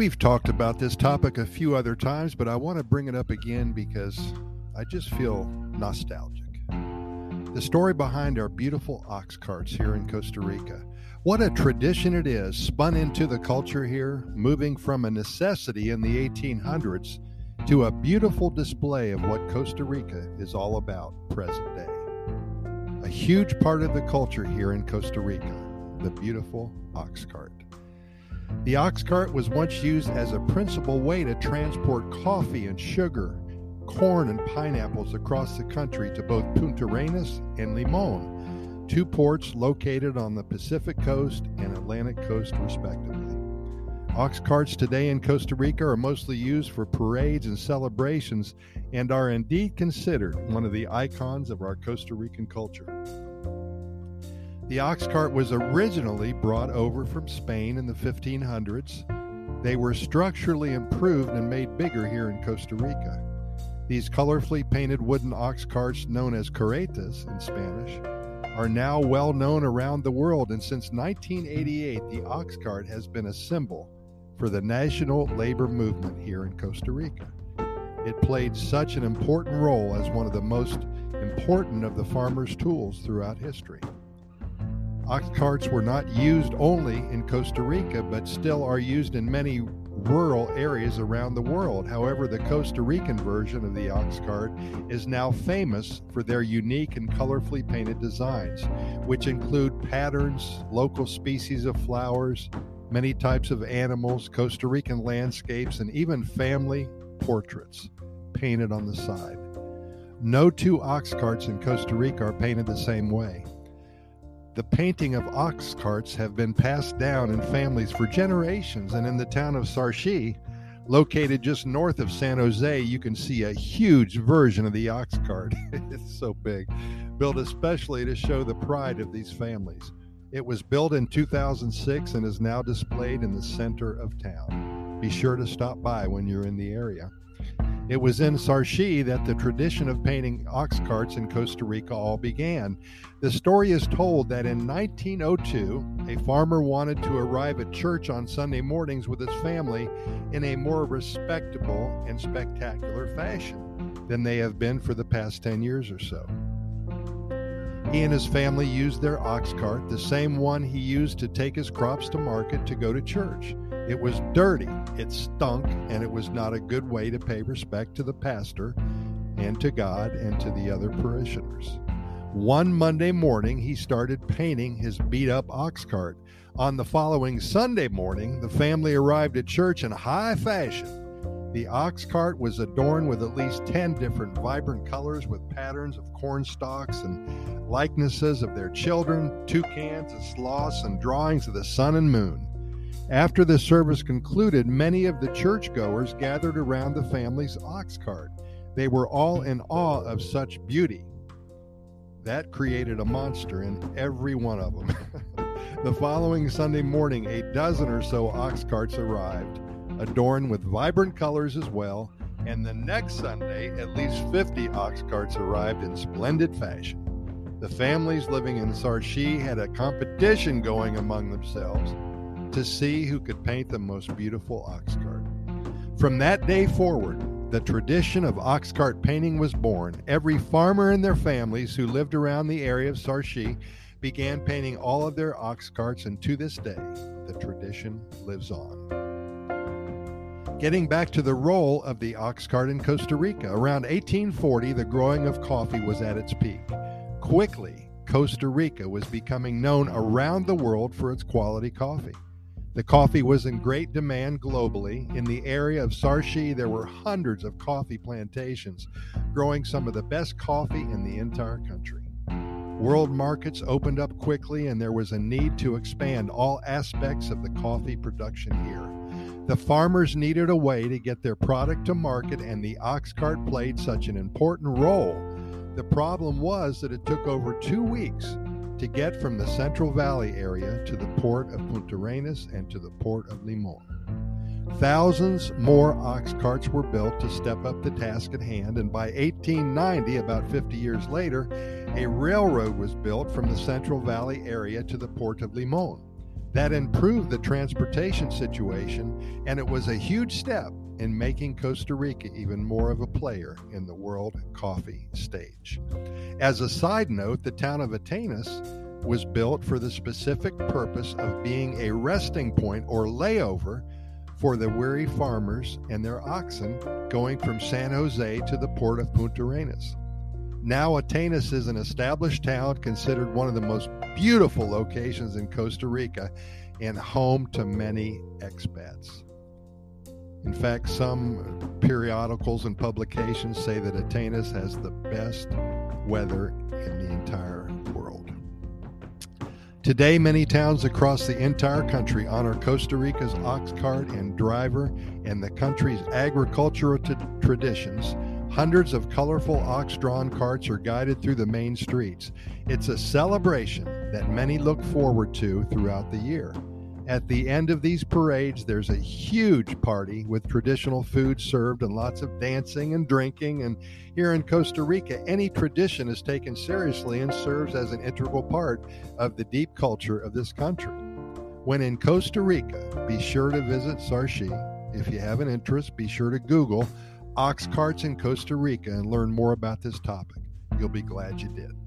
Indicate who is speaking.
Speaker 1: We've talked about this topic a few other times, but I want to bring it up again because I just feel nostalgic. The story behind our beautiful ox carts here in Costa Rica. What a tradition it is, spun into the culture here, moving from a necessity in the 1800s to a beautiful display of what Costa Rica is all about present day. A huge part of the culture here in Costa Rica, the beautiful ox cart. The ox cart was once used as a principal way to transport coffee and sugar, corn and pineapples across the country to both Punta Arenas and Limon, two ports located on the Pacific coast and Atlantic coast, respectively. Ox carts today in Costa Rica are mostly used for parades and celebrations and are indeed considered one of the icons of our Costa Rican culture. The ox cart was originally brought over from Spain in the 1500s. They were structurally improved and made bigger here in Costa Rica. These colorfully painted wooden ox carts, known as carretas in Spanish, are now well known around the world, and since 1988, the ox cart has been a symbol for the national labor movement here in Costa Rica. It played such an important role as one of the most important of the farmers' tools throughout history. Ox carts were not used only in Costa Rica, but still are used in many rural areas around the world. However, the Costa Rican version of the ox cart is now famous for their unique and colorfully painted designs, which include patterns, local species of flowers, many types of animals, Costa Rican landscapes, and even family portraits painted on the side. No two ox carts in Costa Rica are painted the same way. The painting of ox carts have been passed down in families for generations, and in the town of Sarchi, located just north of San Jose, you can see a huge version of the ox cart. it's so big, built especially to show the pride of these families. It was built in 2006 and is now displayed in the center of town. Be sure to stop by when you're in the area. It was in Sarchi that the tradition of painting ox carts in Costa Rica all began. The story is told that in 1902, a farmer wanted to arrive at church on Sunday mornings with his family in a more respectable and spectacular fashion than they have been for the past 10 years or so. He and his family used their ox cart, the same one he used to take his crops to market to go to church. It was dirty, it stunk, and it was not a good way to pay respect to the pastor and to God and to the other parishioners. One Monday morning, he started painting his beat up ox cart. On the following Sunday morning, the family arrived at church in high fashion. The ox cart was adorned with at least 10 different vibrant colors with patterns of corn stalks and likenesses of their children, toucans and sloths, and drawings of the sun and moon. After the service concluded, many of the churchgoers gathered around the family's ox cart. They were all in awe of such beauty. That created a monster in every one of them. the following Sunday morning, a dozen or so ox carts arrived, adorned with vibrant colors as well, and the next Sunday, at least 50 ox carts arrived in splendid fashion. The families living in Sarchi had a competition going among themselves to see who could paint the most beautiful ox cart. From that day forward, the tradition of ox cart painting was born. Every farmer and their families who lived around the area of Sarchi began painting all of their ox carts, and to this day, the tradition lives on. Getting back to the role of the ox cart in Costa Rica, around 1840, the growing of coffee was at its peak. Quickly, Costa Rica was becoming known around the world for its quality coffee. The coffee was in mm-hmm. great demand globally. In the area of Sarchi, there were hundreds of coffee plantations growing some of the best coffee in the entire country. World markets opened up quickly, and there was a need to expand all aspects of the coffee production here. The farmers needed a way to get their product to market, and the ox cart played such an important role. The problem was that it took over two weeks to get from the Central Valley area to the port of Punta Arenas and to the port of Limon. Thousands more ox carts were built to step up the task at hand, and by 1890, about 50 years later, a railroad was built from the Central Valley area to the port of Limon. That improved the transportation situation, and it was a huge step in making Costa Rica even more of a player in the world coffee stage. As a side note, the town of Atenas was built for the specific purpose of being a resting point or layover for the weary farmers and their oxen going from San Jose to the port of Punta Arenas. Now, Atenas is an established town considered one of the most beautiful locations in Costa Rica and home to many expats. In fact, some periodicals and publications say that Atenas has the best weather in the entire world. Today, many towns across the entire country honor Costa Rica's ox cart and driver and the country's agricultural t- traditions. Hundreds of colorful ox drawn carts are guided through the main streets. It's a celebration that many look forward to throughout the year. At the end of these parades, there's a huge party with traditional food served and lots of dancing and drinking. And here in Costa Rica, any tradition is taken seriously and serves as an integral part of the deep culture of this country. When in Costa Rica, be sure to visit Sarchi. If you have an interest, be sure to Google ox carts in Costa Rica and learn more about this topic. You'll be glad you did.